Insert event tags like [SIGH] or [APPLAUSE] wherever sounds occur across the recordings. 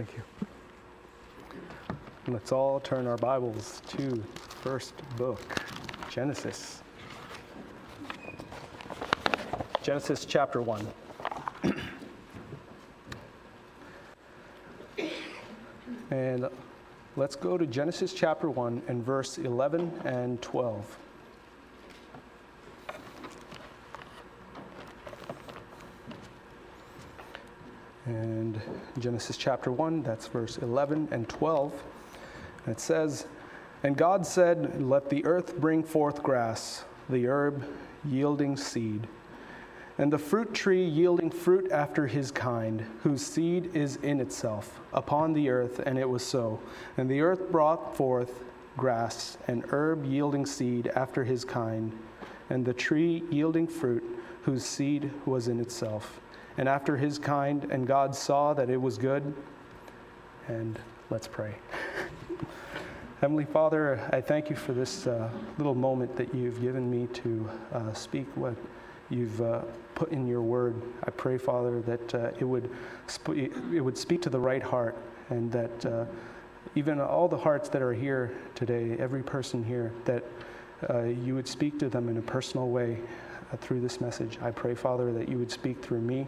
Thank you. Let's all turn our Bibles to first book, Genesis. Genesis chapter 1. and let's go to Genesis chapter 1 and verse 11 and 12. And Genesis chapter 1, that's verse 11 and 12. And it says, And God said, Let the earth bring forth grass, the herb yielding seed, and the fruit tree yielding fruit after his kind, whose seed is in itself, upon the earth. And it was so. And the earth brought forth grass, and herb yielding seed after his kind, and the tree yielding fruit, whose seed was in itself and after his kind, and God saw that it was good. And let's pray. [LAUGHS] Heavenly Father, I thank you for this uh, little moment that you've given me to uh, speak what you've uh, put in your word. I pray, Father, that uh, it, would sp- it would speak to the right heart and that uh, even all the hearts that are here today, every person here, that uh, you would speak to them in a personal way uh, through this message. I pray, Father, that you would speak through me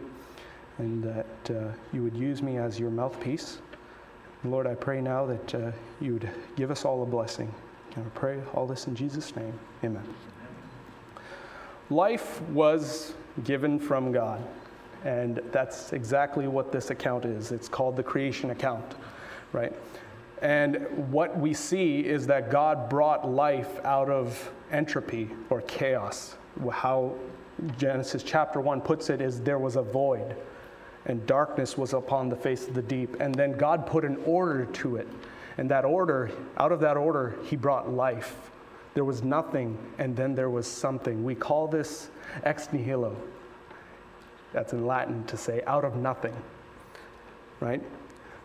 and that uh, you would use me as your mouthpiece. Lord, I pray now that uh, you would give us all a blessing. And I pray all this in Jesus' name. Amen. Life was given from God. And that's exactly what this account is. It's called the creation account, right? And what we see is that God brought life out of entropy or chaos how Genesis chapter 1 puts it is there was a void and darkness was upon the face of the deep. And then God put an order to it. And that order, out of that order, He brought life. There was nothing, and then there was something. We call this ex nihilo. That's in Latin to say out of nothing, right?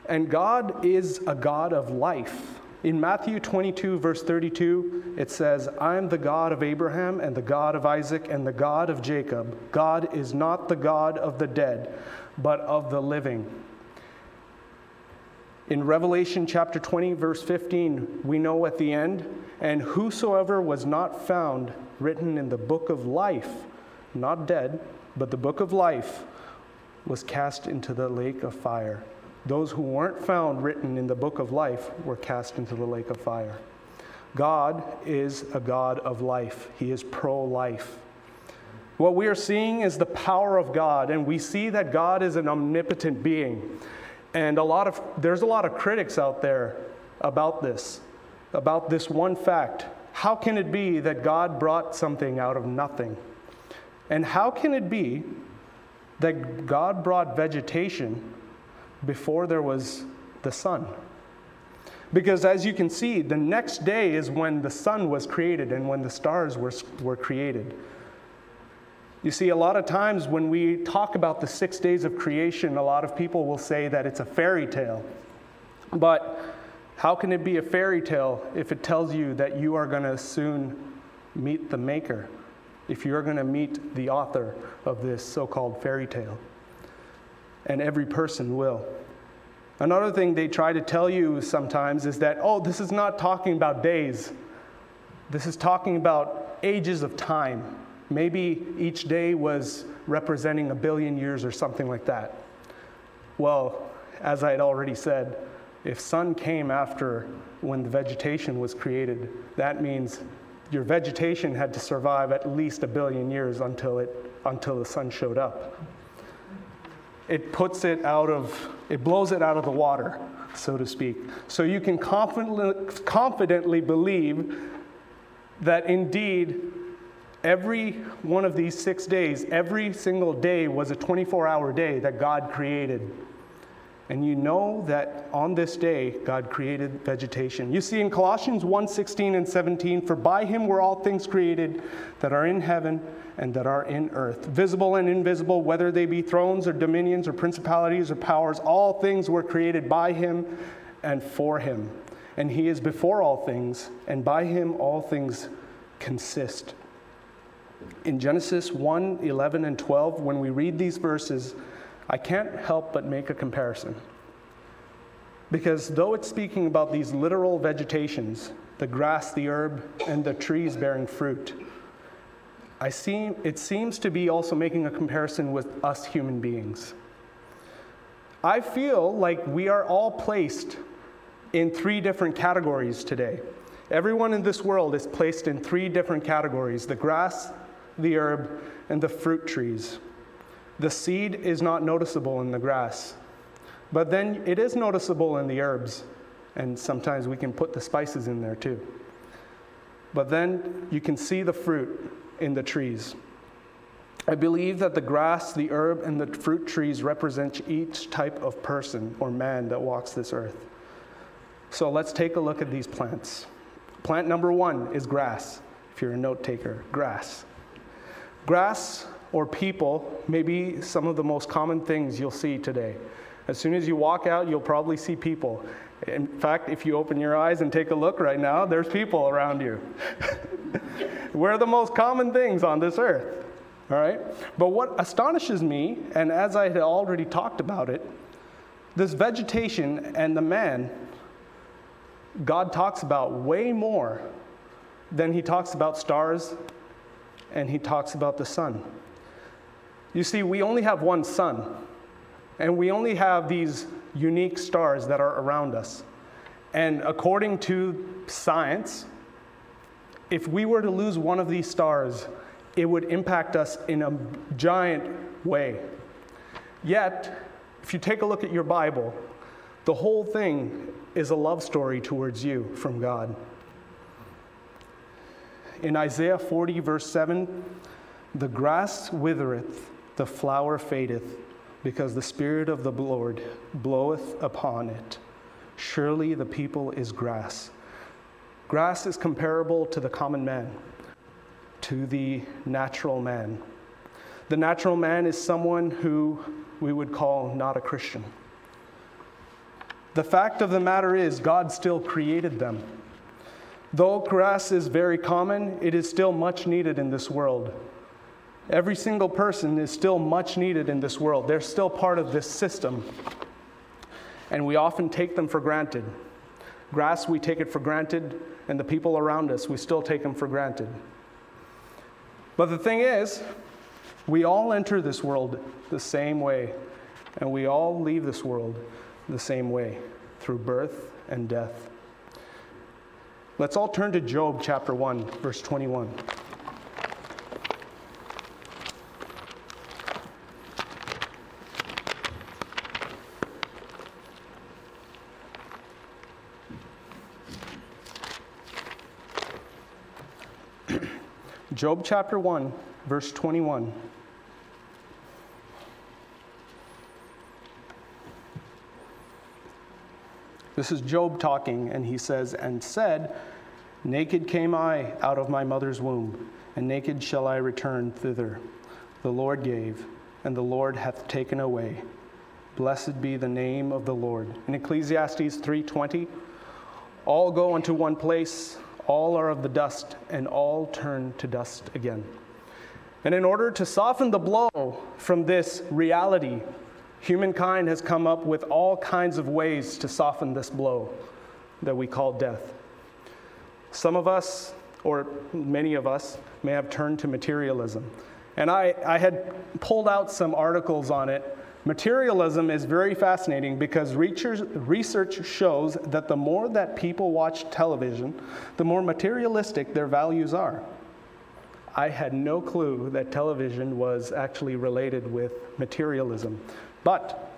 And God is a God of life. In Matthew 22, verse 32, it says, I am the God of Abraham and the God of Isaac and the God of Jacob. God is not the God of the dead, but of the living. In Revelation chapter 20, verse 15, we know at the end, and whosoever was not found written in the book of life, not dead, but the book of life, was cast into the lake of fire. Those who weren't found written in the book of life were cast into the lake of fire. God is a God of life, He is pro life. What we are seeing is the power of God, and we see that God is an omnipotent being. And a lot of, there's a lot of critics out there about this, about this one fact. How can it be that God brought something out of nothing? And how can it be that God brought vegetation before there was the sun. Because as you can see, the next day is when the sun was created and when the stars were, were created. You see, a lot of times when we talk about the six days of creation, a lot of people will say that it's a fairy tale. But how can it be a fairy tale if it tells you that you are going to soon meet the maker, if you're going to meet the author of this so called fairy tale? and every person will. Another thing they try to tell you sometimes is that, oh, this is not talking about days. This is talking about ages of time. Maybe each day was representing a billion years or something like that. Well, as I had already said, if sun came after when the vegetation was created, that means your vegetation had to survive at least a billion years until, it, until the sun showed up it puts it out of, it blows it out of the water, so to speak. So you can confidently, confidently believe that indeed every one of these six days, every single day was a 24 hour day that God created and you know that on this day God created vegetation. You see in Colossians 1:16 and 17, for by him were all things created that are in heaven and that are in earth, visible and invisible, whether they be thrones or dominions or principalities or powers, all things were created by him and for him. And he is before all things, and by him all things consist. In Genesis 1 11 and 12, when we read these verses, I can't help but make a comparison. Because though it's speaking about these literal vegetations, the grass, the herb, and the trees bearing fruit, I see, it seems to be also making a comparison with us human beings. I feel like we are all placed in three different categories today. Everyone in this world is placed in three different categories the grass, the herb, and the fruit trees. The seed is not noticeable in the grass, but then it is noticeable in the herbs, and sometimes we can put the spices in there too. But then you can see the fruit in the trees. I believe that the grass, the herb, and the fruit trees represent each type of person or man that walks this earth. So let's take a look at these plants. Plant number one is grass. If you're a note taker, grass. Grass or people may be some of the most common things you'll see today. As soon as you walk out, you'll probably see people. In fact, if you open your eyes and take a look right now, there's people around you. [LAUGHS] We're the most common things on this earth. All right? But what astonishes me, and as I had already talked about it, this vegetation and the man, God talks about way more than he talks about stars and he talks about the sun. You see, we only have one sun, and we only have these unique stars that are around us. And according to science, if we were to lose one of these stars, it would impact us in a giant way. Yet, if you take a look at your Bible, the whole thing is a love story towards you from God. In Isaiah 40, verse 7, the grass withereth, the flower fadeth, because the Spirit of the Lord bloweth upon it. Surely the people is grass. Grass is comparable to the common man, to the natural man. The natural man is someone who we would call not a Christian. The fact of the matter is, God still created them. Though grass is very common, it is still much needed in this world. Every single person is still much needed in this world. They're still part of this system. And we often take them for granted. Grass, we take it for granted, and the people around us, we still take them for granted. But the thing is, we all enter this world the same way, and we all leave this world the same way through birth and death. Let's all turn to Job chapter 1, verse 21. [CLEARS THROAT] Job chapter 1, verse 21. This is Job talking, and he says, And said, Naked came I out of my mother's womb, and naked shall I return thither. The Lord gave, and the Lord hath taken away. Blessed be the name of the Lord. In Ecclesiastes 3:20, all go unto one place, all are of the dust, and all turn to dust again. And in order to soften the blow from this reality, humankind has come up with all kinds of ways to soften this blow that we call death. Some of us, or many of us, may have turned to materialism. And I, I had pulled out some articles on it Materialism is very fascinating because research shows that the more that people watch television, the more materialistic their values are. I had no clue that television was actually related with materialism. But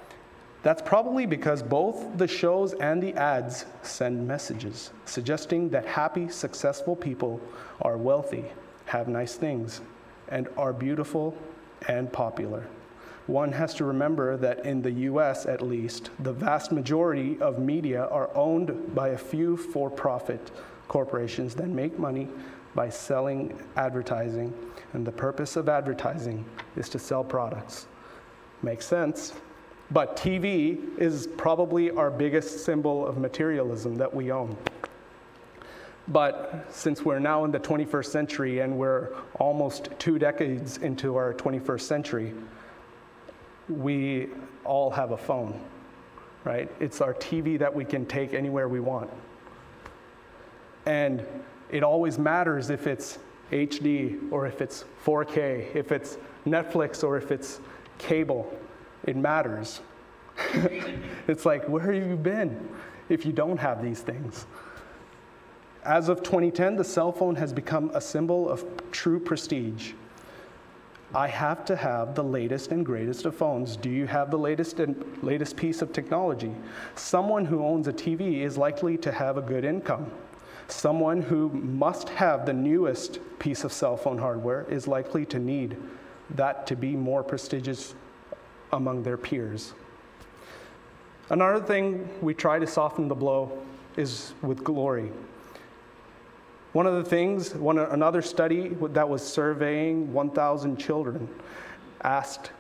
that's probably because both the shows and the ads send messages suggesting that happy, successful people are wealthy, have nice things, and are beautiful and popular one has to remember that in the US at least, the vast majority of media are owned by a few for profit corporations that make money by selling advertising. And the purpose of advertising is to sell products. Makes sense. But TV is probably our biggest symbol of materialism that we own. But since we're now in the 21st century and we're almost two decades into our 21st century, we all have a phone. right? It's our TV that we can take anywhere we want. And it always matters if it's HD or if it's 4K, if it's Netflix or if it's cable. It matters. [LAUGHS] it's like, where have you been if you don't have these things? As of 2010, the cell phone has become a symbol of true prestige. I have to have the latest and greatest of phones. Do you have the latest and latest piece of technology? Someone who owns a TV is likely to have a good income. Someone who must have the newest piece of cell phone hardware is likely to need that to be more prestigious among their peers. Another thing we try to soften the blow is with glory. One of the things, one, another study that was surveying 1,000 children asked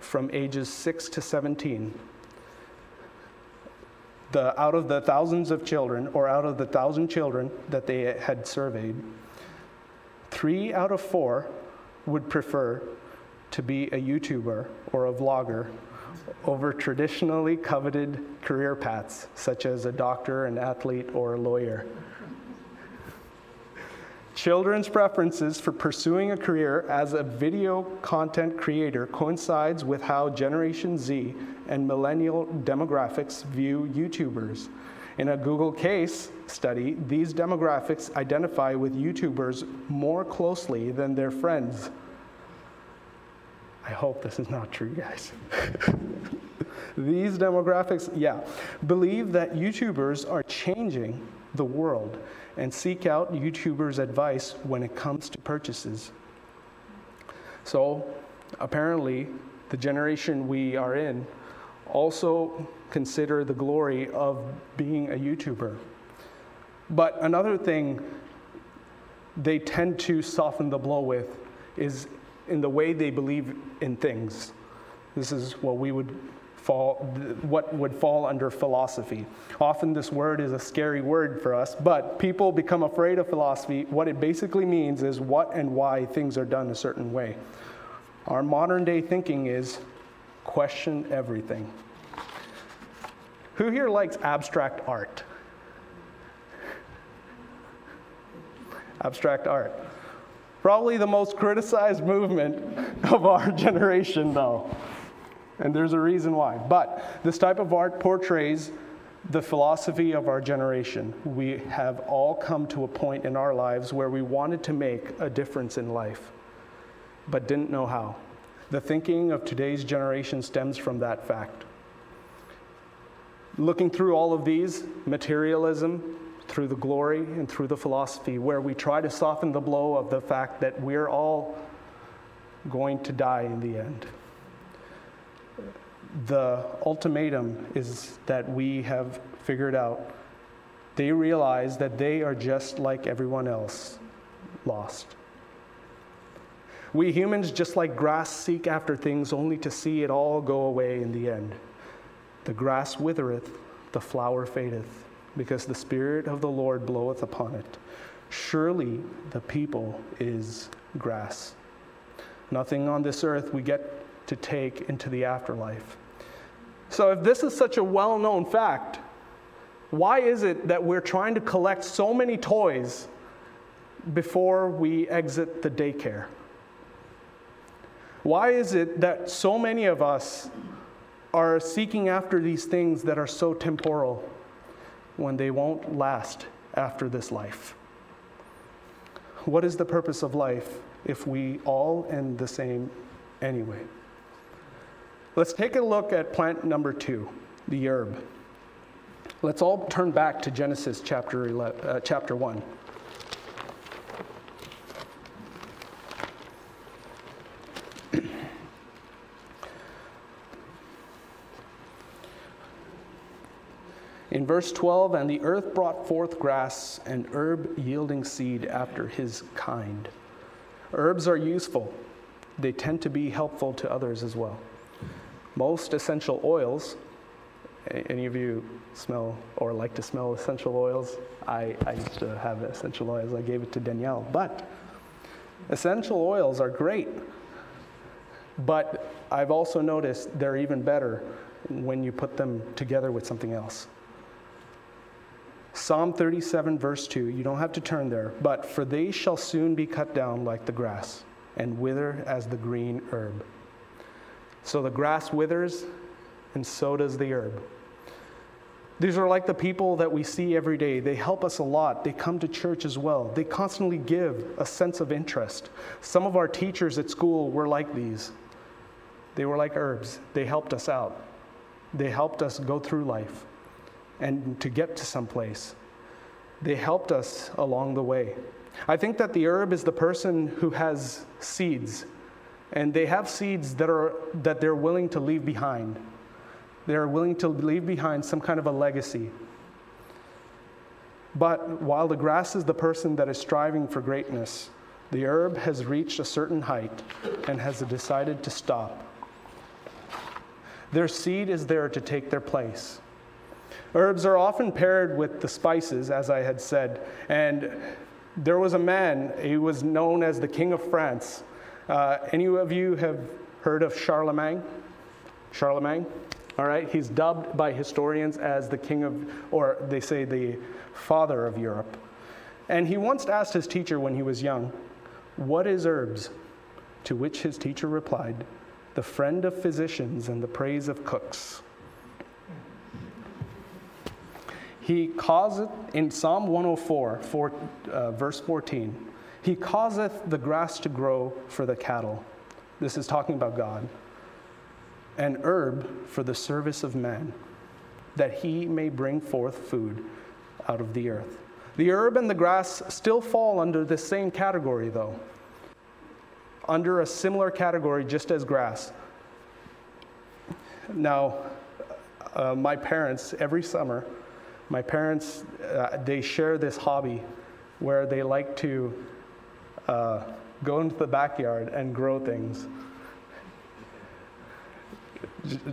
from ages 6 to 17 the, out of the thousands of children, or out of the thousand children that they had surveyed, three out of four would prefer to be a YouTuber or a vlogger over traditionally coveted career paths, such as a doctor, an athlete, or a lawyer. Children's preferences for pursuing a career as a video content creator coincides with how Generation Z and millennial demographics view YouTubers. In a Google case study, these demographics identify with YouTubers more closely than their friends. I hope this is not true, guys. [LAUGHS] these demographics, yeah, believe that YouTubers are changing the world and seek out YouTubers' advice when it comes to purchases. So, apparently, the generation we are in also consider the glory of being a YouTuber. But another thing they tend to soften the blow with is in the way they believe in things. This is what we would fall, what would fall under philosophy. Often this word is a scary word for us, but people become afraid of philosophy. What it basically means is what and why things are done a certain way. Our modern day thinking is question everything. Who here likes abstract art? Abstract art. Probably the most criticized movement [LAUGHS] of our generation, though. And there's a reason why. But this type of art portrays the philosophy of our generation. We have all come to a point in our lives where we wanted to make a difference in life, but didn't know how. The thinking of today's generation stems from that fact. Looking through all of these materialism, through the glory, and through the philosophy, where we try to soften the blow of the fact that we're all going to die in the end the ultimatum is that we have figured out they realize that they are just like everyone else, lost. We humans, just like grass, seek after things only to see it all go away in the end. The grass withereth, the flower fadeth, because the Spirit of the Lord bloweth upon it. Surely the people is grass. Nothing on this earth we get to take into the afterlife. So, if this is such a well known fact, why is it that we're trying to collect so many toys before we exit the daycare? Why is it that so many of us are seeking after these things that are so temporal when they won't last after this life? What is the purpose of life if we all end the same anyway? Let's take a look at plant number two, the herb. Let's all turn back to Genesis chapter, 11, uh, chapter 1. In verse 12, and the earth brought forth grass and herb yielding seed after his kind. Herbs are useful, they tend to be helpful to others as well. Most essential oils, any of you smell or like to smell essential oils? I, I used to have essential oils. I gave it to Danielle. But essential oils are great. But I've also noticed they're even better when you put them together with something else. Psalm 37, verse 2, you don't have to turn there, but for they shall soon be cut down like the grass and wither as the green herb. So the grass withers, and so does the herb. These are like the people that we see every day. They help us a lot. They come to church as well. They constantly give a sense of interest. Some of our teachers at school were like these. They were like herbs. They helped us out. They helped us go through life and to get to some place. They helped us along the way. I think that the herb is the person who has seeds, and they have seeds that, are, that they're willing to leave behind. They are willing to leave behind some kind of a legacy. But while the grass is the person that is striving for greatness, the herb has reached a certain height and has decided to stop. Their seed is there to take their place. Herbs are often paired with the spices, as I had said. And there was a man, he was known as the King of France. Uh, any of you have heard of Charlemagne? Charlemagne? All right, he's dubbed by historians as the king of, or they say the father of Europe. And he once asked his teacher when he was young, What is herbs? To which his teacher replied, The friend of physicians and the praise of cooks. He causeth, in Psalm 104, four, uh, verse 14, He causeth the grass to grow for the cattle. This is talking about God an herb for the service of man, that he may bring forth food out of the earth. The herb and the grass still fall under the same category, though, under a similar category, just as grass. Now, uh, my parents, every summer, my parents, uh, they share this hobby where they like to uh, go into the backyard and grow things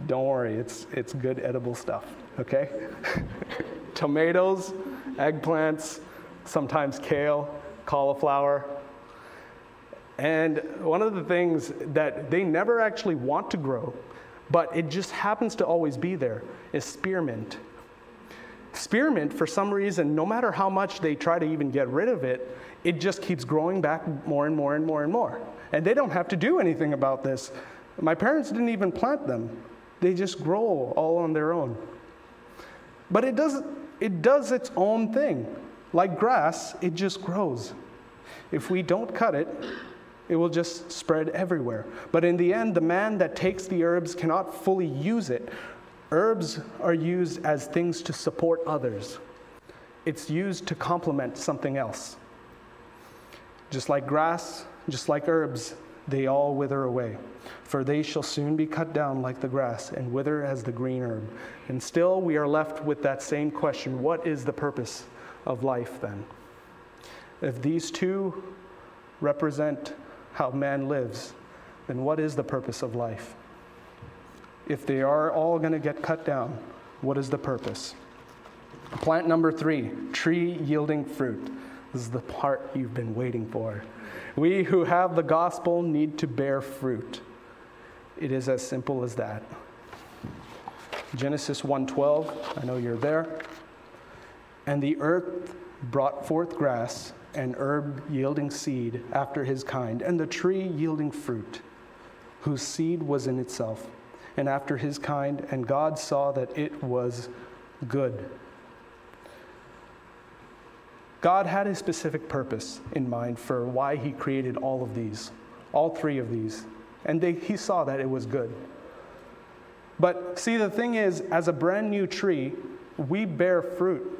don't worry, it's, it's good edible stuff, okay? [LAUGHS] Tomatoes, eggplants, sometimes kale, cauliflower. And one of the things that they never actually want to grow, but it just happens to always be there, is spearmint. Spearmint, for some reason, no matter how much they try to even get rid of it, it just keeps growing back more and more and more and more. And they don't have to do anything about this. My parents didn't even plant them, they just grow all on their own. But it does, it does its own thing. Like grass, it just grows. If we don't cut it, it will just spread everywhere. But in the end, the man that takes the herbs cannot fully use it. Herbs are used as things to support others, it's used to complement something else. Just like grass, just like herbs, they all wither away. For they shall soon be cut down like the grass and wither as the green herb. And still we are left with that same question what is the purpose of life then? If these two represent how man lives, then what is the purpose of life? If they are all going to get cut down, what is the purpose? Plant number three tree yielding fruit. This is the part you've been waiting for. We who have the gospel need to bear fruit. It is as simple as that. Genesis 1:12, I know you're there. And the earth brought forth grass and herb yielding seed after his kind, and the tree yielding fruit, whose seed was in itself, and after his kind, and God saw that it was good. God had a specific purpose in mind for why He created all of these, all three of these. And they, He saw that it was good. But see, the thing is, as a brand new tree, we bear fruit.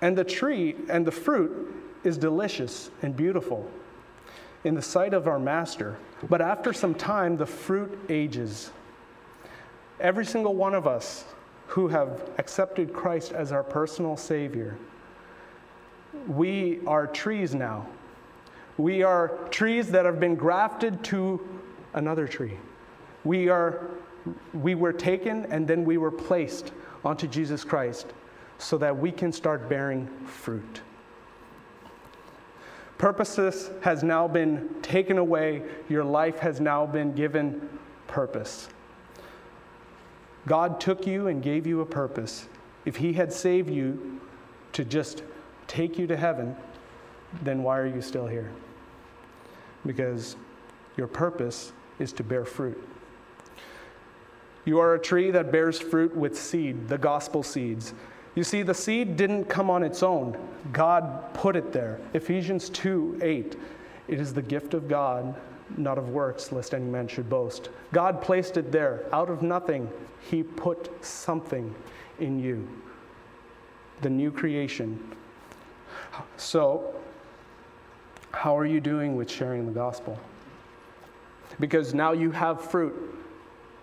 And the tree and the fruit is delicious and beautiful in the sight of our master. But after some time, the fruit ages. Every single one of us who have accepted Christ as our personal Savior we are trees now. We are trees that have been grafted to another tree. We, are, we were taken and then we were placed onto Jesus Christ so that we can start bearing fruit. Purposes has now been taken away. Your life has now been given purpose. God took you and gave you a purpose. If He had saved you to just take you to heaven, then why are you still here? Because your purpose is to bear fruit. You are a tree that bears fruit with seed, the gospel seeds. You see, the seed didn't come on its own, God put it there. Ephesians 2 8. It is the gift of God, not of works, lest any man should boast. God placed it there. Out of nothing, He put something in you. The new creation. So, how are you doing with sharing the gospel? Because now you have fruit,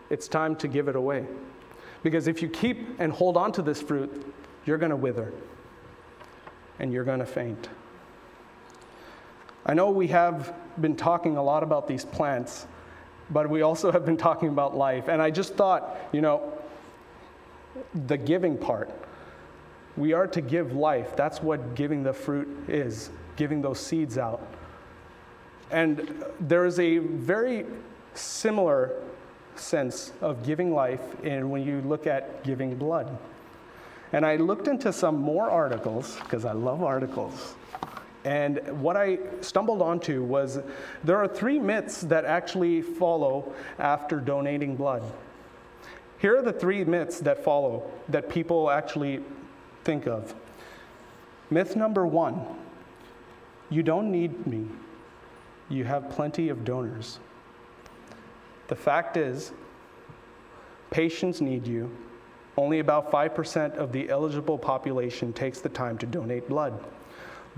it's time to give it away. Because if you keep and hold on to this fruit, you're going to wither and you're going to faint. I know we have been talking a lot about these plants, but we also have been talking about life. And I just thought, you know, the giving part. We are to give life. That's what giving the fruit is, giving those seeds out. And there is a very similar sense of giving life and when you look at giving blood. And I looked into some more articles because I love articles. And what I stumbled onto was there are three myths that actually follow after donating blood. Here are the three myths that follow that people actually think of. Myth number one you don't need me, you have plenty of donors. The fact is, patients need you. Only about 5% of the eligible population takes the time to donate blood.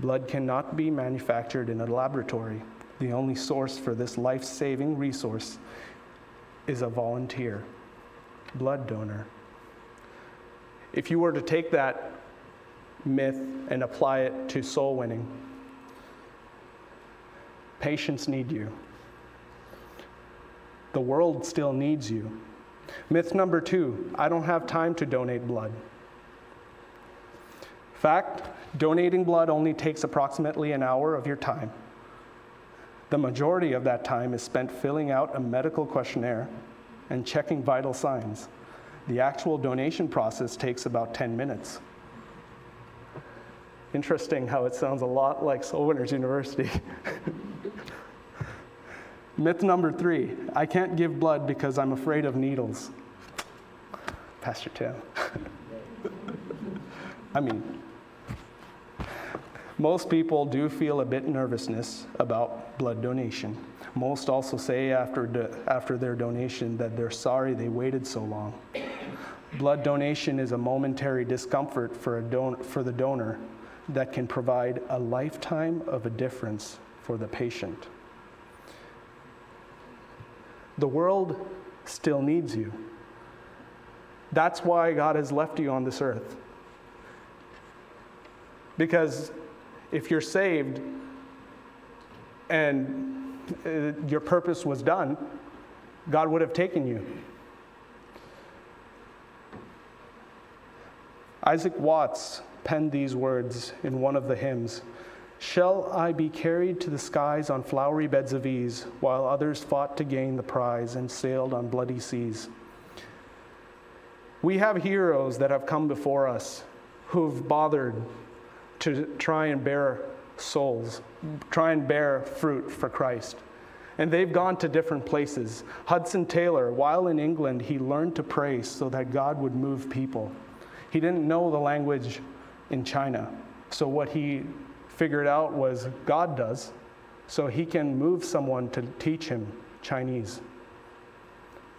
Blood cannot be manufactured in a laboratory. The only source for this life saving resource is a volunteer, blood donor. If you were to take that myth and apply it to soul winning, patients need you. The world still needs you. Myth number two I don't have time to donate blood. Fact donating blood only takes approximately an hour of your time. The majority of that time is spent filling out a medical questionnaire and checking vital signs. The actual donation process takes about 10 minutes. Interesting how it sounds a lot like Soul Winners University. [LAUGHS] Myth number three I can't give blood because I'm afraid of needles. Pastor Tim. [LAUGHS] I mean, most people do feel a bit nervousness about blood donation. Most also say after, do, after their donation that they're sorry they waited so long. Blood donation is a momentary discomfort for, a don- for the donor that can provide a lifetime of a difference for the patient. The world still needs you. That's why God has left you on this earth. Because if you're saved and uh, your purpose was done, God would have taken you. Isaac Watts penned these words in one of the hymns Shall I be carried to the skies on flowery beds of ease, while others fought to gain the prize and sailed on bloody seas? We have heroes that have come before us who've bothered to try and bear souls, try and bear fruit for Christ. And they've gone to different places. Hudson Taylor, while in England, he learned to pray so that God would move people. He didn't know the language in China. So what he figured out was God does. So he can move someone to teach him Chinese.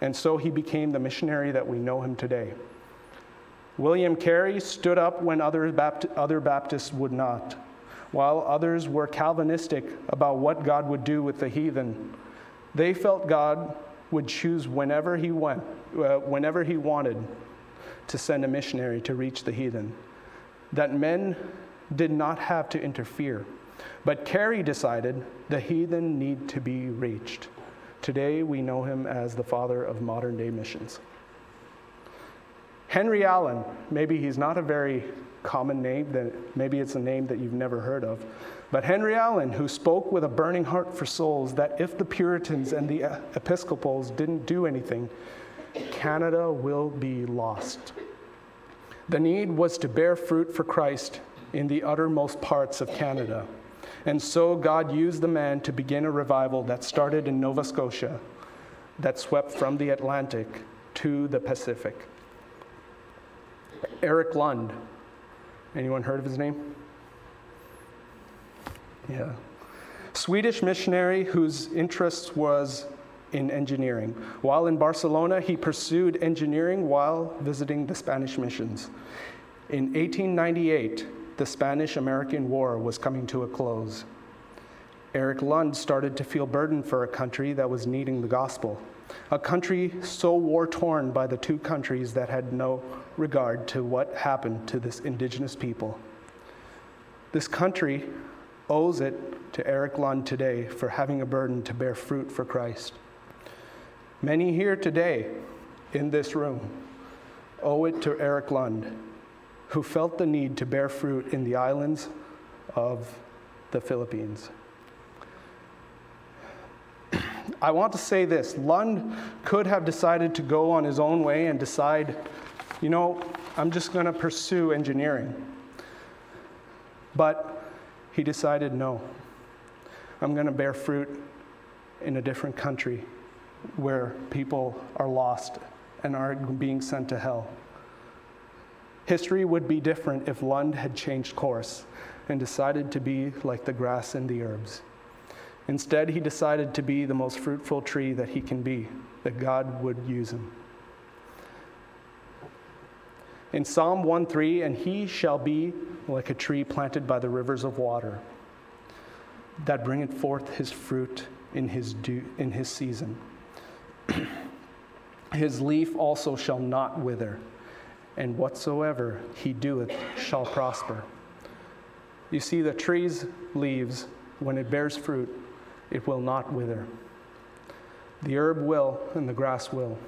And so he became the missionary that we know him today. William Carey stood up when other, other Baptists would not, while others were Calvinistic about what God would do with the heathen. They felt God would choose whenever he went, uh, whenever he wanted to send a missionary to reach the heathen. That men did not have to interfere. But Carey decided the heathen need to be reached. Today we know him as the father of modern day missions. Henry Alline, maybe he's not a very common name, that maybe it's a name that you've never heard of. But Henry Alline, who spoke with a burning heart for souls, that if the Puritans and the Episcopals didn't do anything, Canada will be lost. The need was to bear fruit for Christ in the uttermost parts of Canada. And so God used the man to begin a revival that started in Nova Scotia, that swept from the Atlantic to the Pacific. Eric Lund. Anyone heard of his name? Yeah. Swedish missionary whose interest was in engineering. While in Barcelona, he pursued engineering while visiting the Spanish missions. In 1898, the Spanish American War was coming to a close. Eric Lund started to feel burdened for a country that was needing the gospel, a country so war torn by the two countries that had no regard to what happened to this indigenous people. This country owes it to Eric Lund today for having a burden to bear fruit for Christ. Many here today in this room owe it to Eric Lund, who felt the need to bear fruit in the islands of the Philippines. [CLEARS THROAT] I want to say this Lund could have decided to go on his own way and decide, you know, I'm just going to pursue engineering. But he decided, no, I'm going to bear fruit in a different country where people are lost and are being sent to hell. History would be different if Lund had changed course and decided to be like the grass and the herbs. Instead, he decided to be the most fruitful tree that he can be, that God would use him. In Psalm 1:3, and he shall be like a tree planted by the rivers of water, that bringeth forth his fruit in his due, in his season. [CLEARS THROAT] his leaf also shall not wither, and whatsoever he doeth shall prosper. You see, the tree's leaves, when it bears fruit, it will not wither. The herb will, and the grass will,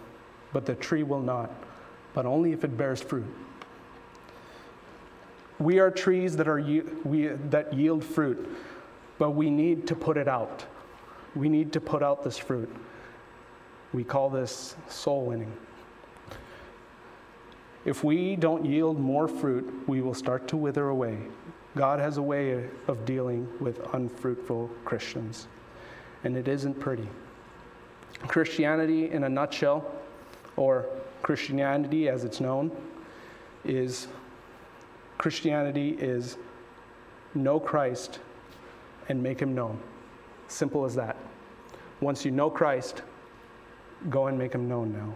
but the tree will not, but only if it bears fruit. We are trees that, are, we, that yield fruit, but we need to put it out. We need to put out this fruit. We call this soul winning. If we don't yield more fruit, we will start to wither away. God has a way of dealing with unfruitful Christians, and it isn't pretty. Christianity, in a nutshell, or Christianity as it's known, is Christianity is know Christ and make him known. Simple as that. Once you know Christ, go and make him known now.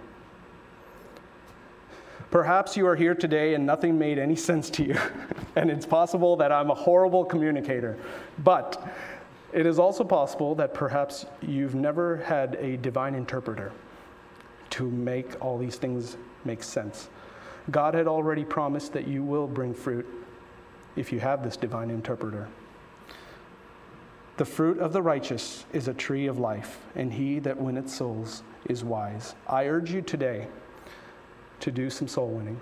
Perhaps you are here today and nothing made any sense to you, [LAUGHS] and it's possible that I'm a horrible communicator. But it is also possible that perhaps you've never had a divine interpreter to make all these things make sense. God had already promised that you will bring fruit if you have this divine interpreter. The fruit of the righteous is a tree of life, and he that winneth souls is wise. I urge you today to do some soul winning.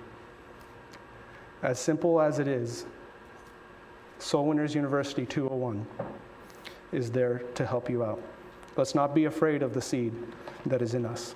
As simple as it is, Soul Winners University 201 is there to help you out. Let's not be afraid of the seed that is in us.